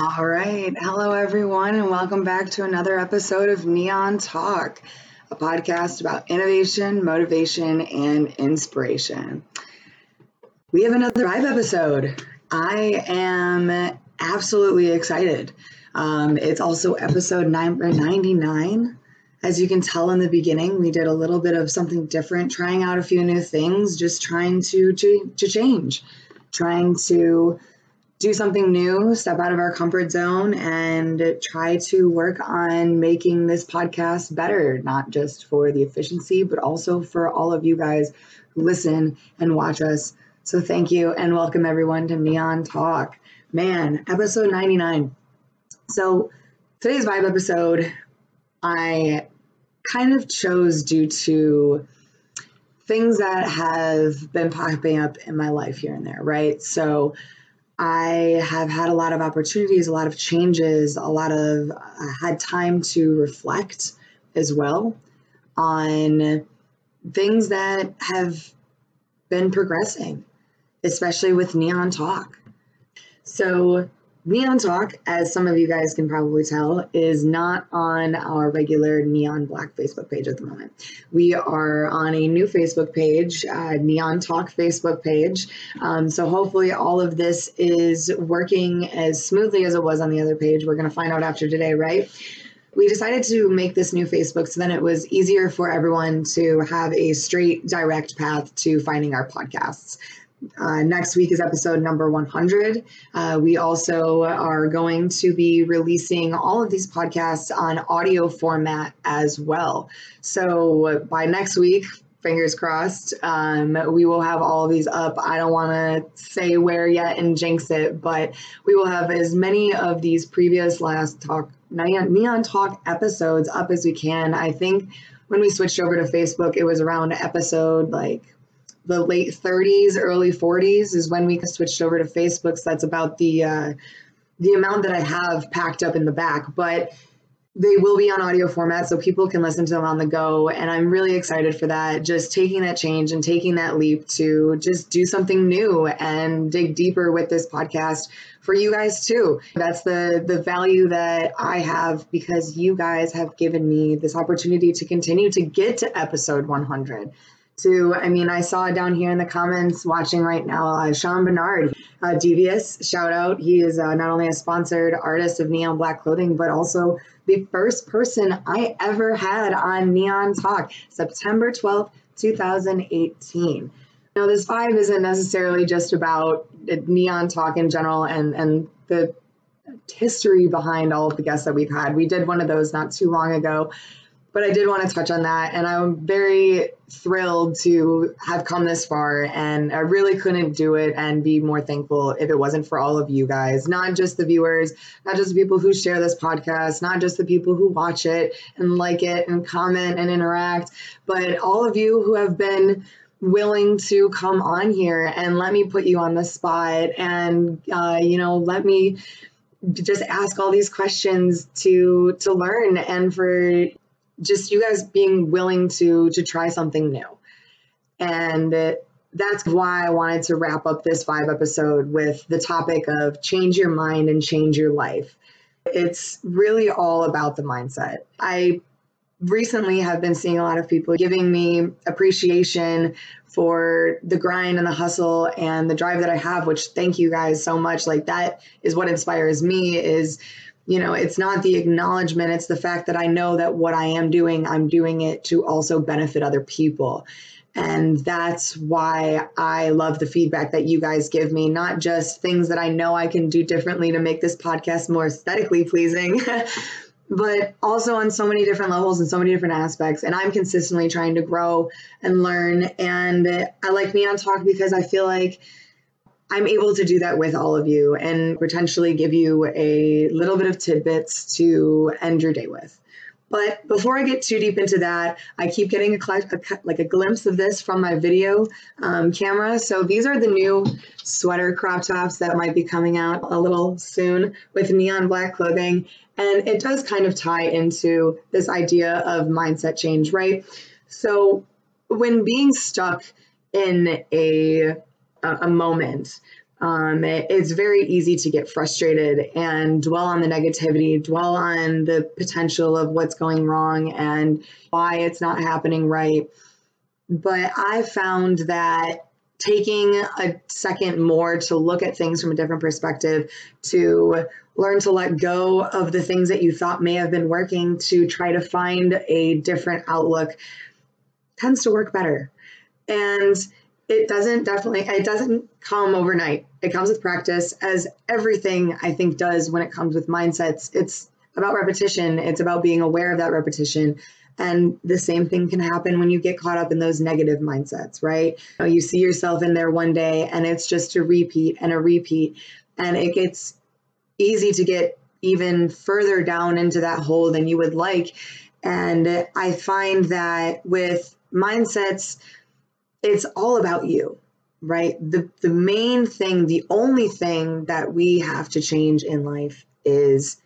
All right. Hello, everyone, and welcome back to another episode of Neon Talk, a podcast about innovation, motivation, and inspiration. We have another live episode. I am absolutely excited. Um, it's also episode 99. As you can tell in the beginning, we did a little bit of something different, trying out a few new things, just trying to, to, to change, trying to do something new, step out of our comfort zone, and try to work on making this podcast better, not just for the efficiency, but also for all of you guys who listen and watch us. So, thank you and welcome everyone to Neon Talk. Man, episode 99. So, today's vibe episode, I kind of chose due to things that have been popping up in my life here and there, right? So, I have had a lot of opportunities, a lot of changes, a lot of uh, had time to reflect as well on things that have been progressing, especially with Neon Talk. So, Neon Talk, as some of you guys can probably tell, is not on our regular Neon Black Facebook page at the moment. We are on a new Facebook page, uh, Neon Talk Facebook page. Um, so hopefully all of this is working as smoothly as it was on the other page. We're going to find out after today, right? we decided to make this new Facebook so then it was easier for everyone to have a straight, direct path to finding our podcasts. Uh, next week is episode number 100. Uh, we also are going to be releasing all of these podcasts on audio format as well. So by next week, fingers crossed, um, we will have all of these up. I don't want to say where yet and jinx it, but we will have as many of these previous last talk neon, neon talk episodes up as we can. I think when we switched over to Facebook, it was around episode like the late 30s, early 40s is when we switched over to Facebook. So that's about the uh, the amount that I have packed up in the back. But they will be on audio format so people can listen to them on the go and i'm really excited for that just taking that change and taking that leap to just do something new and dig deeper with this podcast for you guys too that's the the value that i have because you guys have given me this opportunity to continue to get to episode 100 to, I mean, I saw down here in the comments watching right now, uh, Sean Bernard, uh, Devious, shout out. He is uh, not only a sponsored artist of Neon Black Clothing, but also the first person I ever had on Neon Talk, September 12th, 2018. Now, this vibe isn't necessarily just about Neon Talk in general and, and the history behind all of the guests that we've had. We did one of those not too long ago but I did want to touch on that. And I'm very thrilled to have come this far. And I really couldn't do it and be more thankful if it wasn't for all of you guys, not just the viewers, not just the people who share this podcast, not just the people who watch it and like it and comment and interact, but all of you who have been willing to come on here and let me put you on the spot and uh, you know let me just ask all these questions to to learn and for just you guys being willing to to try something new. And that's why i wanted to wrap up this five episode with the topic of change your mind and change your life. It's really all about the mindset. I recently have been seeing a lot of people giving me appreciation for the grind and the hustle and the drive that i have which thank you guys so much. Like that is what inspires me is you know it's not the acknowledgement it's the fact that i know that what i am doing i'm doing it to also benefit other people. And that's why i love the feedback that you guys give me not just things that i know i can do differently to make this podcast more aesthetically pleasing but also on so many different levels and so many different aspects. And i'm consistently trying to grow and learn. And i like neon talk because i feel like I'm able to do that with all of you and potentially give you a little bit of tidbits to end your day with. But before I get too deep into that, I keep getting a, a like a glimpse of this from my video um, camera. So these are the new sweater crop tops that might be coming out a little soon with neon black clothing. And it does kind of tie into this idea of mindset change, right? So when being stuck in a a, moment Um, it, it's very easy to get frustrated and dwell on the negativity, dwell on the potential of what's going wrong and why it's not happening right. But I found that taking a second more to look at things from a different perspective, to learn to let go of the things that you thought may have been working, to try to find a different outlook, tends to work better. And it doesn't definitely it doesn't come overnight. It comes with practice as everything i think does when it comes with mindsets. It's about repetition. It's about being aware of that repetition. And the same thing can happen when you get caught up in those negative mindsets right? You, know, you see yourself in there one day and it's just a repeat and a repeat. And it gets easy to get even further down into that hole than you would like. And i find that with mindsets it's all about you, right? The the main thing, the only thing that we have to change in life is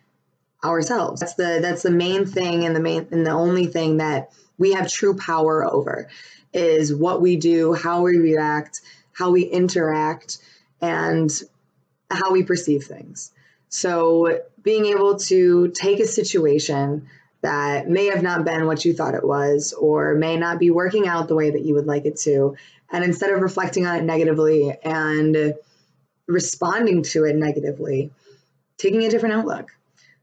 ourselves. That's the that's the main thing and the main and the only thing that we have true power over is what we do, how we react, how we interact, and how we perceive things. So being able to take a situation that may have not been what you thought it was or may not be working out the way that you would like it to. And instead of reflecting on it negatively and responding to it negatively, taking a different outlook.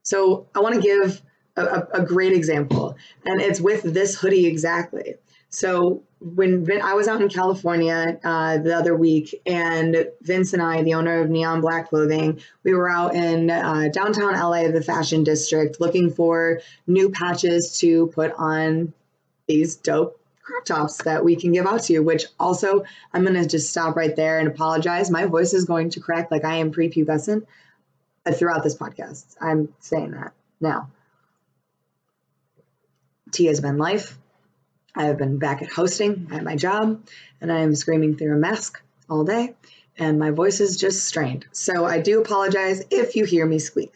So I want to give a, a, great example, and it's with this hoodie exactly. So when Vin, I was out in California uh, the other week, and Vince and I, the owner of Neon Black Clothing, we were out in uh, downtown LA, the fashion district, looking for new patches to put on these dope crop tops that we can give out to you. Which also, I'm to just stop right there and apologize. My voice is going to crack like I am prepubescent uh, throughout this podcast. I'm saying that now. Tea has been life. I have been back at hosting at my job, and I am screaming through a mask all day, and my voice is just strained. So I do apologize if you hear me squeak.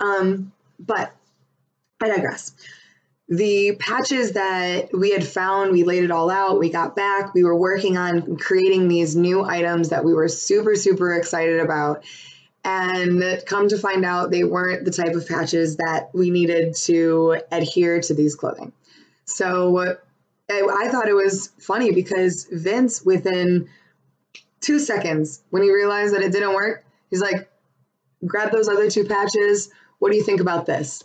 Um, but I digress. The patches that we had found, we laid it all out, we got back, we were working on creating these new items that we were super, super excited about. And come to find out, they weren't the type of patches that we needed to adhere to these clothing. So I thought it was funny because Vince, within two seconds, when he realized that it didn't work, he's like, grab those other two patches. What do you think about this?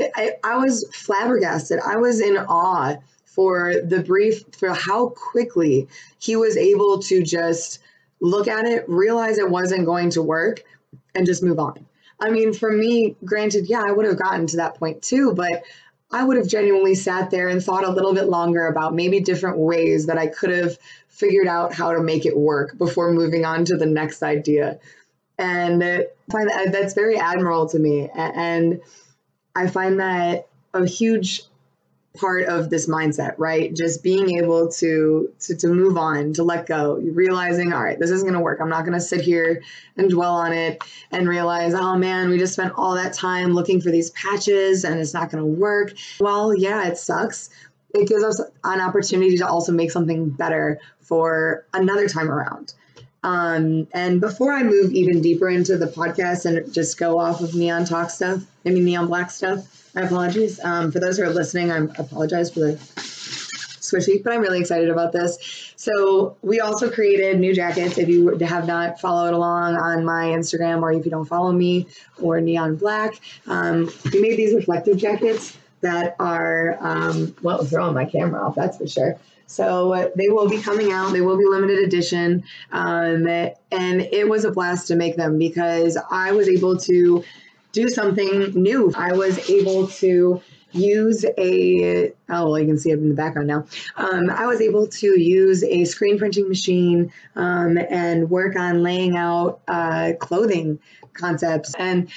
I, I was flabbergasted. I was in awe for the brief, for how quickly he was able to just look at it, realize it wasn't going to work, and just move on. I mean, for me, granted, yeah, I would have gotten to that point too, but I would have genuinely sat there and thought a little bit longer about maybe different ways that I could have figured out how to make it work before moving on to the next idea. And I find that that's very admirable to me. And I find that a huge part of this mindset, right? Just being able to, to to move on, to let go, realizing, all right, this isn't going to work. I'm not going to sit here and dwell on it and realize, oh man, we just spent all that time looking for these patches and it's not going to work. Well, yeah, it sucks. It gives us an opportunity to also make something better for another time around. Um, and before I move even deeper into the podcast and just go off of neon talk stuff, I mean neon black stuff, my apologies. Um, for those who are listening, I apologize for the squishy, but I'm really excited about this. So we also created new jackets. If you have not followed along on my Instagram, or if you don't follow me or Neon Black, um, we made these reflective jackets that are um, well throwing my camera off. That's for sure. So they will be coming out. They will be limited edition, um, and it was a blast to make them because I was able to do something new. I was able to use a oh well you can see it in the background now. Um, i was able to use a screen printing machine um, and work on laying out uh, clothing concepts. And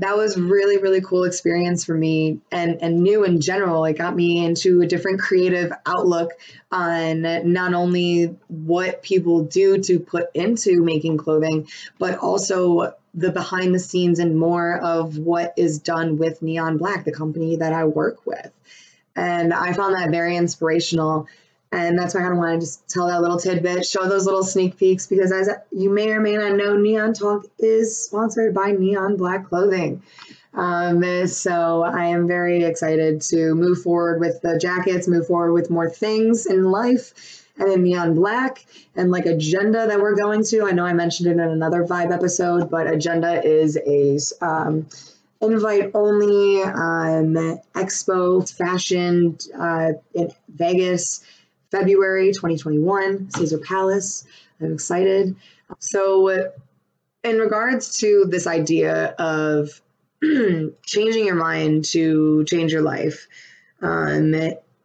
that was really really cool experience for me and and new in general. It got me into a different creative outlook on not only what people do to put into making clothing but also the behind the scenes and more of what is done with Neon Black, the company that I work with. And I found that very inspirational. And that's why I kind of want to just tell that little tidbit, show those little sneak peeks, because as you may or may not know, Neon Talk is sponsored by Neon Black Clothing. Um, so I am very excited to move forward with the jackets, move forward with more things in life and in Neon Black and like Agenda that we're going to. I know I mentioned it in another Vibe episode, but Agenda is a um, invite only um, expo fashion uh, in Vegas, February 2021, Caesar Palace. I'm excited. So, in regards to this idea of changing your mind to change your life, um,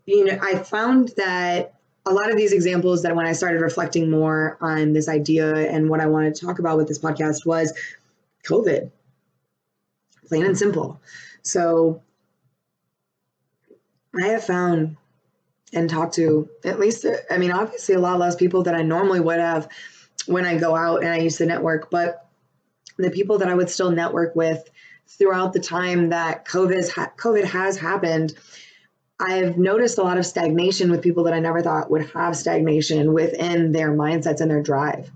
you know, I found that a lot of these examples that when I started reflecting more on this idea and what I wanted to talk about with this podcast was COVID, plain and simple. So I have found and talked to at least, I mean, obviously a lot less people that I normally would have when I go out and I used to network, but the people that I would still network with throughout the time that COVID, COVID has happened I've noticed a lot of stagnation with people that I never thought would have stagnation within their mindsets and their drive.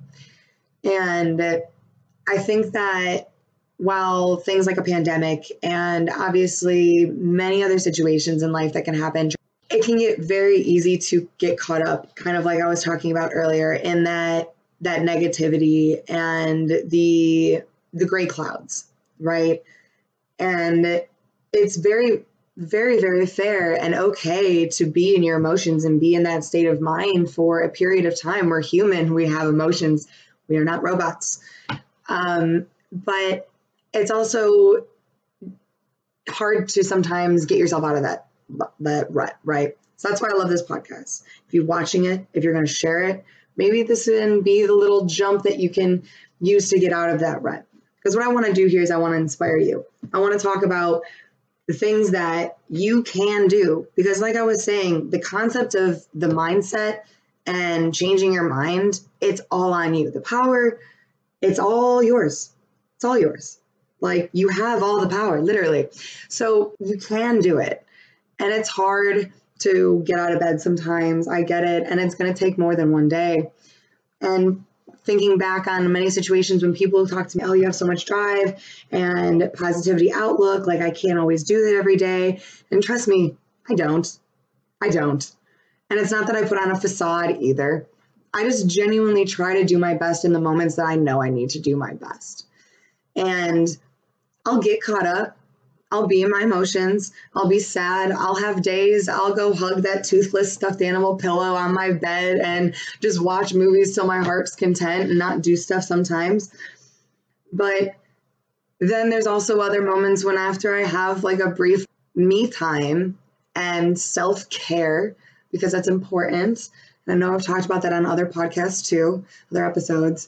And I think that while things like a pandemic and obviously many other situations in life that can happen, it can get very easy to get caught up, kind of like I was talking about earlier, in that that negativity and the the gray clouds, right? And it's very very, very fair and okay to be in your emotions and be in that state of mind for a period of time. We're human, we have emotions, we are not robots. Um, but it's also hard to sometimes get yourself out of that that rut, right? So that's why I love this podcast. If you're watching it, if you're going to share it, maybe this can be the little jump that you can use to get out of that rut. Because what I want to do here is I want to inspire you. I want to talk about the things that you can do. Because, like I was saying, the concept of the mindset and changing your mind, it's all on you. The power, it's all yours. It's all yours. Like you have all the power, literally. So you can do it. And it's hard to get out of bed sometimes. I get it. And it's going to take more than one day. And thinking back on many situations when people talk to me, oh, you have so much drive and positivity outlook. Like, I can't always do that every day. And trust me, I don't. I don't. And it's not that I put on a facade either. I just genuinely try to do my best in the moments that I know I need to do my best. And I'll get caught up I'll be in my emotions. I'll be sad. I'll have days. I'll go hug that toothless stuffed animal pillow on my bed and just watch movies till my heart's content and not do stuff sometimes. But then there's also other moments when after I have like a brief me time and self care, because that's important. And I know I've talked about that on other podcasts too, other episodes.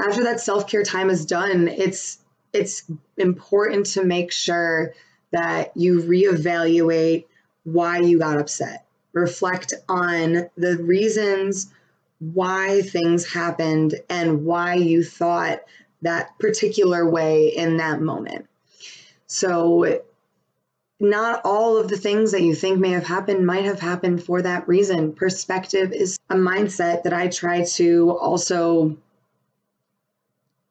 After that self care time is done, it's it's important to make sure that you reevaluate why you got upset. Reflect on the reasons why things happened and why you thought that particular way in that moment. So, not all of the things that you think may have happened might have happened for that reason. Perspective is a mindset that I try to also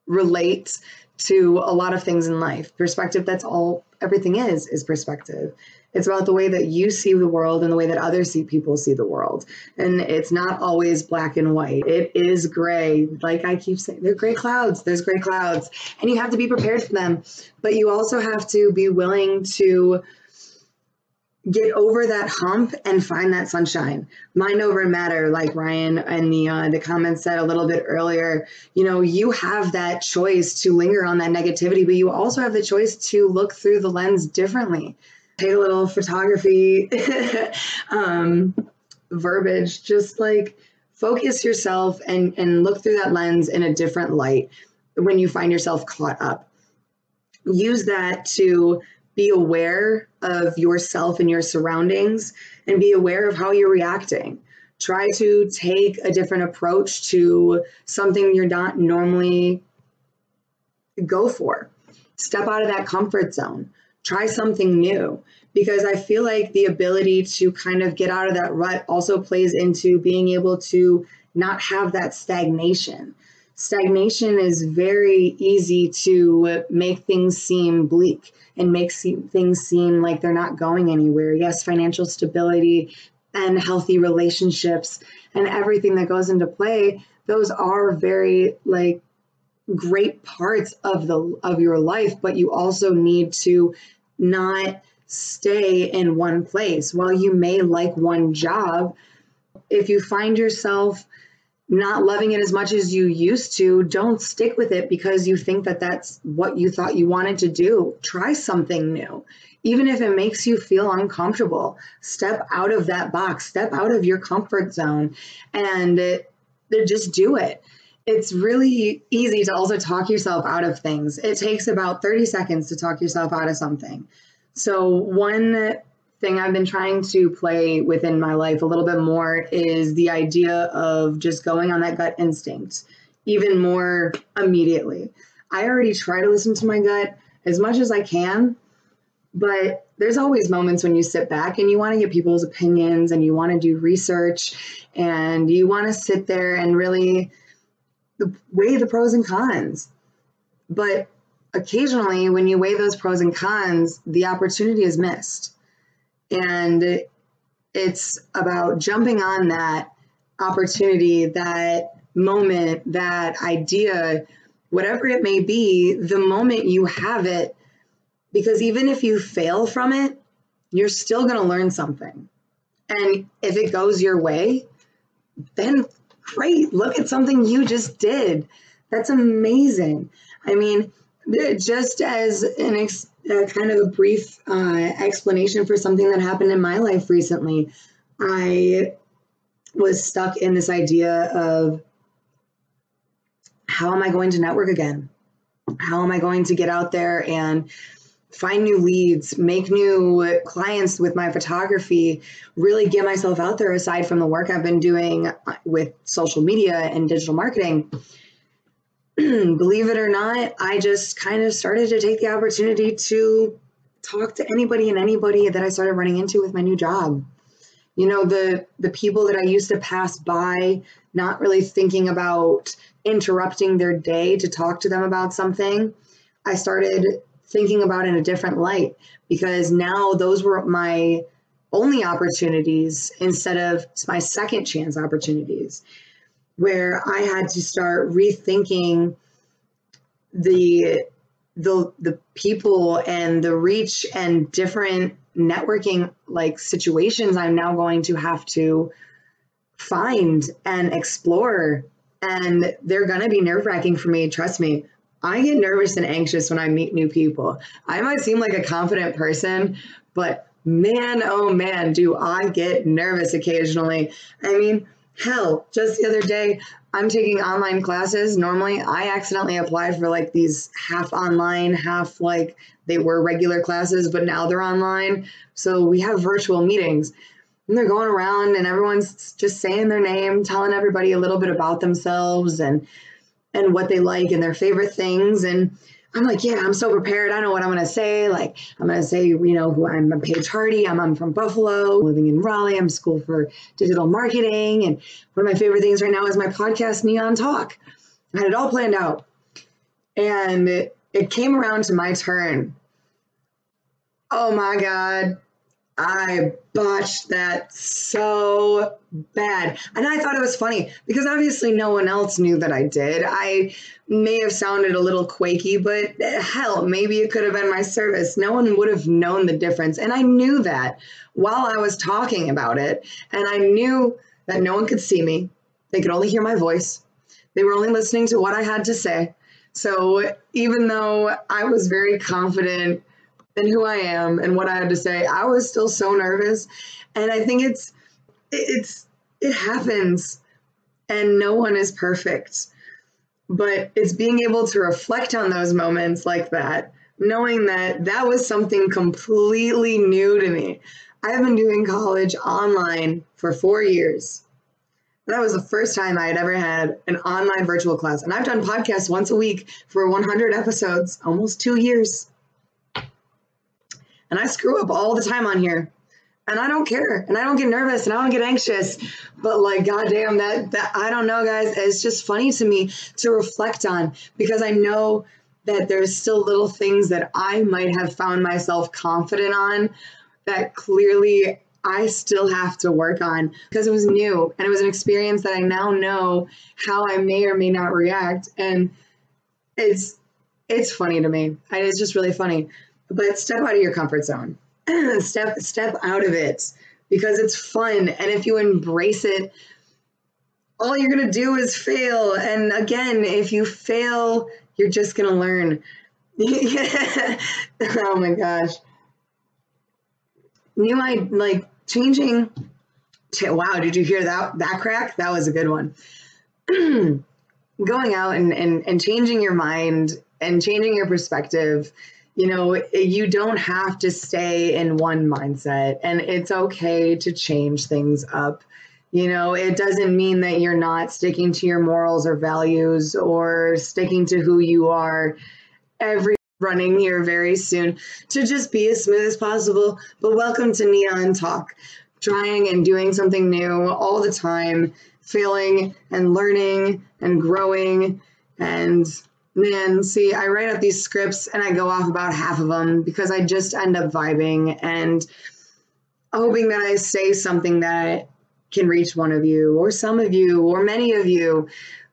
relate to a lot of things in life. Perspective, that's all everything is, is perspective. It's about the way that you see the world and the way that others see people see the world. And it's not always black and white. It is gray. Like I keep saying, there are gray clouds. There's gray clouds. And you have to be prepared for them. But you also have to be willing to get over that hump and find that sunshine. Mind over matter, like Ryan and the uh, the comments said a little bit earlier. You know, you have that choice to linger on that negativity, but you also have the choice to look through the lens differently. Take a little photography um, verbiage, just like focus yourself and and look through that lens in a different light when you find yourself caught up. Use that to be aware of yourself and your surroundings and be aware of how you're reacting. Try to take a different approach to something you're not normally go for. Step out of that comfort zone. try something new because I feel like the ability to kind of get out of that rut also plays into being able to not have that stagnation. Stagnation is very easy to make things seem bleak and make things seem like they're not going anywhere. Yes, financial stability and healthy relationships and everything that goes into play, those are very like great parts of the of your life, but you also need to not stay in one place. While you may like one job, if you find yourself not loving it as much as you used to, don't stick with it because you think that that's what you thought you wanted to do. Try something new. Even if it makes you feel uncomfortable, step out of that box, step out of your comfort zone and uh, it, just do it. It's really easy to also talk yourself out of things. It takes about 30 seconds to talk yourself out of something. So, one thing I've been trying to play within my life a little bit more is the idea of just going on that gut instinct even more immediately. I already try to listen to my gut as much as I can, but there's always moments when you sit back and you want to get people's opinions and you want to do research and you want to sit there and really weigh the pros and cons. But occasionally, when you weigh those pros and cons, the opportunity is missed. And it's about jumping on that opportunity, that moment, that idea, whatever it may be, the moment you have it, because even if you fail from it, you're still going to learn something. And if it goes your way, then great. Look at something you just did. That's amazing. I mean, just as an ex- uh, kind of a brief uh, explanation for something that happened in my life recently. I was stuck in this idea of how am I going to network again? How am I going to get out there and find new leads, make new clients with my photography, really get myself out there aside from the work I've been doing with social media and digital marketing? believe it or not, I just kind of started to take the opportunity to talk to anybody and anybody that I started running into with my new job. You know, the the people that I used to pass by, not really thinking about interrupting their day to talk to them about something, I started thinking about in a different light because now those were my only opportunities instead of my second chance opportunities where I had to start rethinking the the the people and the reach and different networking like situations I'm now going to have to find and explore and they're going to be nerve-wracking for me trust me I get nervous and anxious when I meet new people. I might seem like a confident person, but man, oh man, do I get nervous occasionally. I mean, Hell, just the other day, I'm taking online classes. Normally, I accidentally applied for like these half online, half like they were regular classes, but now they're online. So we have virtual meetings. And they're going around and everyone's just saying their name, telling everybody a little bit about themselves and and what they like and their favorite things. And I'm like, yeah, I'm so prepared. I know what I'm going to say. Like, I'm going to say, you know, who I'm, I'm Paige Hardy. I'm, I'm from Buffalo, living in Raleigh. I'm school for digital marketing. And one of my favorite things right now is my podcast, Neon Talk. I had it all planned out. And it, it came around to my turn. Oh my God. I botched that so bad. And I thought it was funny because obviously no one else knew that I did. I may have sounded a little quaky, but hell, maybe it could have been my service. No one would have known the difference. And I knew that while I was talking about it. And I knew that no one could see me, they could only hear my voice. They were only listening to what I had to say. So even though I was very confident and who I am and what I had to say, I was still so nervous. And I think it's it's it happens and no one is perfect. But it's being able to reflect on those moments like that, knowing that that was something completely new to me. I've been doing college online for 4 years. That was the first time I had ever had an online virtual class. And I've done podcasts once a week for 100 episodes, almost 2 years And I screw up all the time on here. And I don't care. And I don't get nervous and I don't get anxious. But like goddamn that that I don't know guys, it's just funny to me to reflect on because I know that there's still little things that I might have found myself confident on that clearly I still have to work on because it was new and it was an experience that I now know how I may or may not react. And it's it's funny to me. It's just really funny. But step out of your comfort zone. step step out of it because it's fun. And if you embrace it, all you're gonna do is fail. And again, if you fail, you're just gonna learn. oh my gosh. New I like changing wow, did you hear that that crack? That was a good one. Going out and, and, and changing your mind and changing your perspective you know, you don't have to stay in one mindset and it's okay to change things up. You know, it doesn't mean that you're not sticking to your morals or values or sticking to who you are. Every running here very soon to just be as smooth as possible. But welcome to Neon Talk, trying and doing something new all the time, failing and learning and growing and Man, see, I write up these scripts and I go off about half of them because I just end up vibing and hoping that I say something that can reach one of you or some of you or many of you.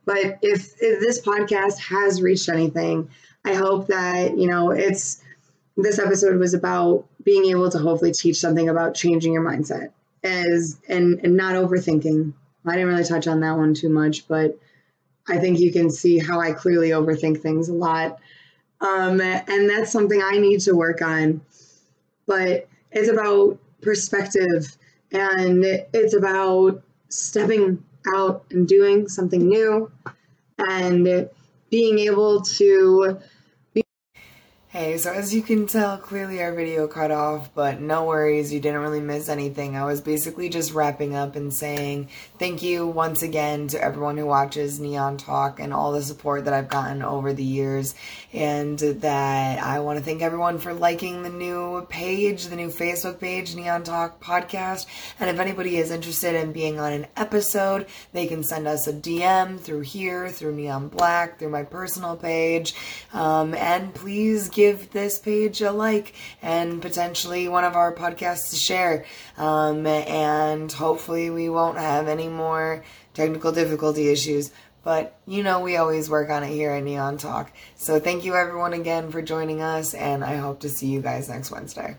But if, if this podcast has reached anything, I hope that, you know, it's this episode was about being able to hopefully teach something about changing your mindset as and, and not overthinking. I didn't really touch on that one too much, but I think you can see how I clearly overthink things a lot. Um, and that's something I need to work on. But it's about perspective and it's about stepping out and doing something new and being able to Hey, so as you can tell, clearly our video cut off, but no worries, you didn't really miss anything. I was basically just wrapping up and saying thank you once again to everyone who watches Neon Talk and all the support that I've gotten over the years, and that I want to thank everyone for liking the new page, the new Facebook page, Neon Talk Podcast. And if anybody is interested in being on an episode, they can send us a DM through here, through Neon Black, through my personal page, um, and please give give this page a like and potentially one of our podcasts to share. Um, and hopefully, we won't have any more technical difficulty issues. But you know, we always work on it here at Neon Talk. So thank you everyone again for joining us, and I hope to see you guys next Wednesday.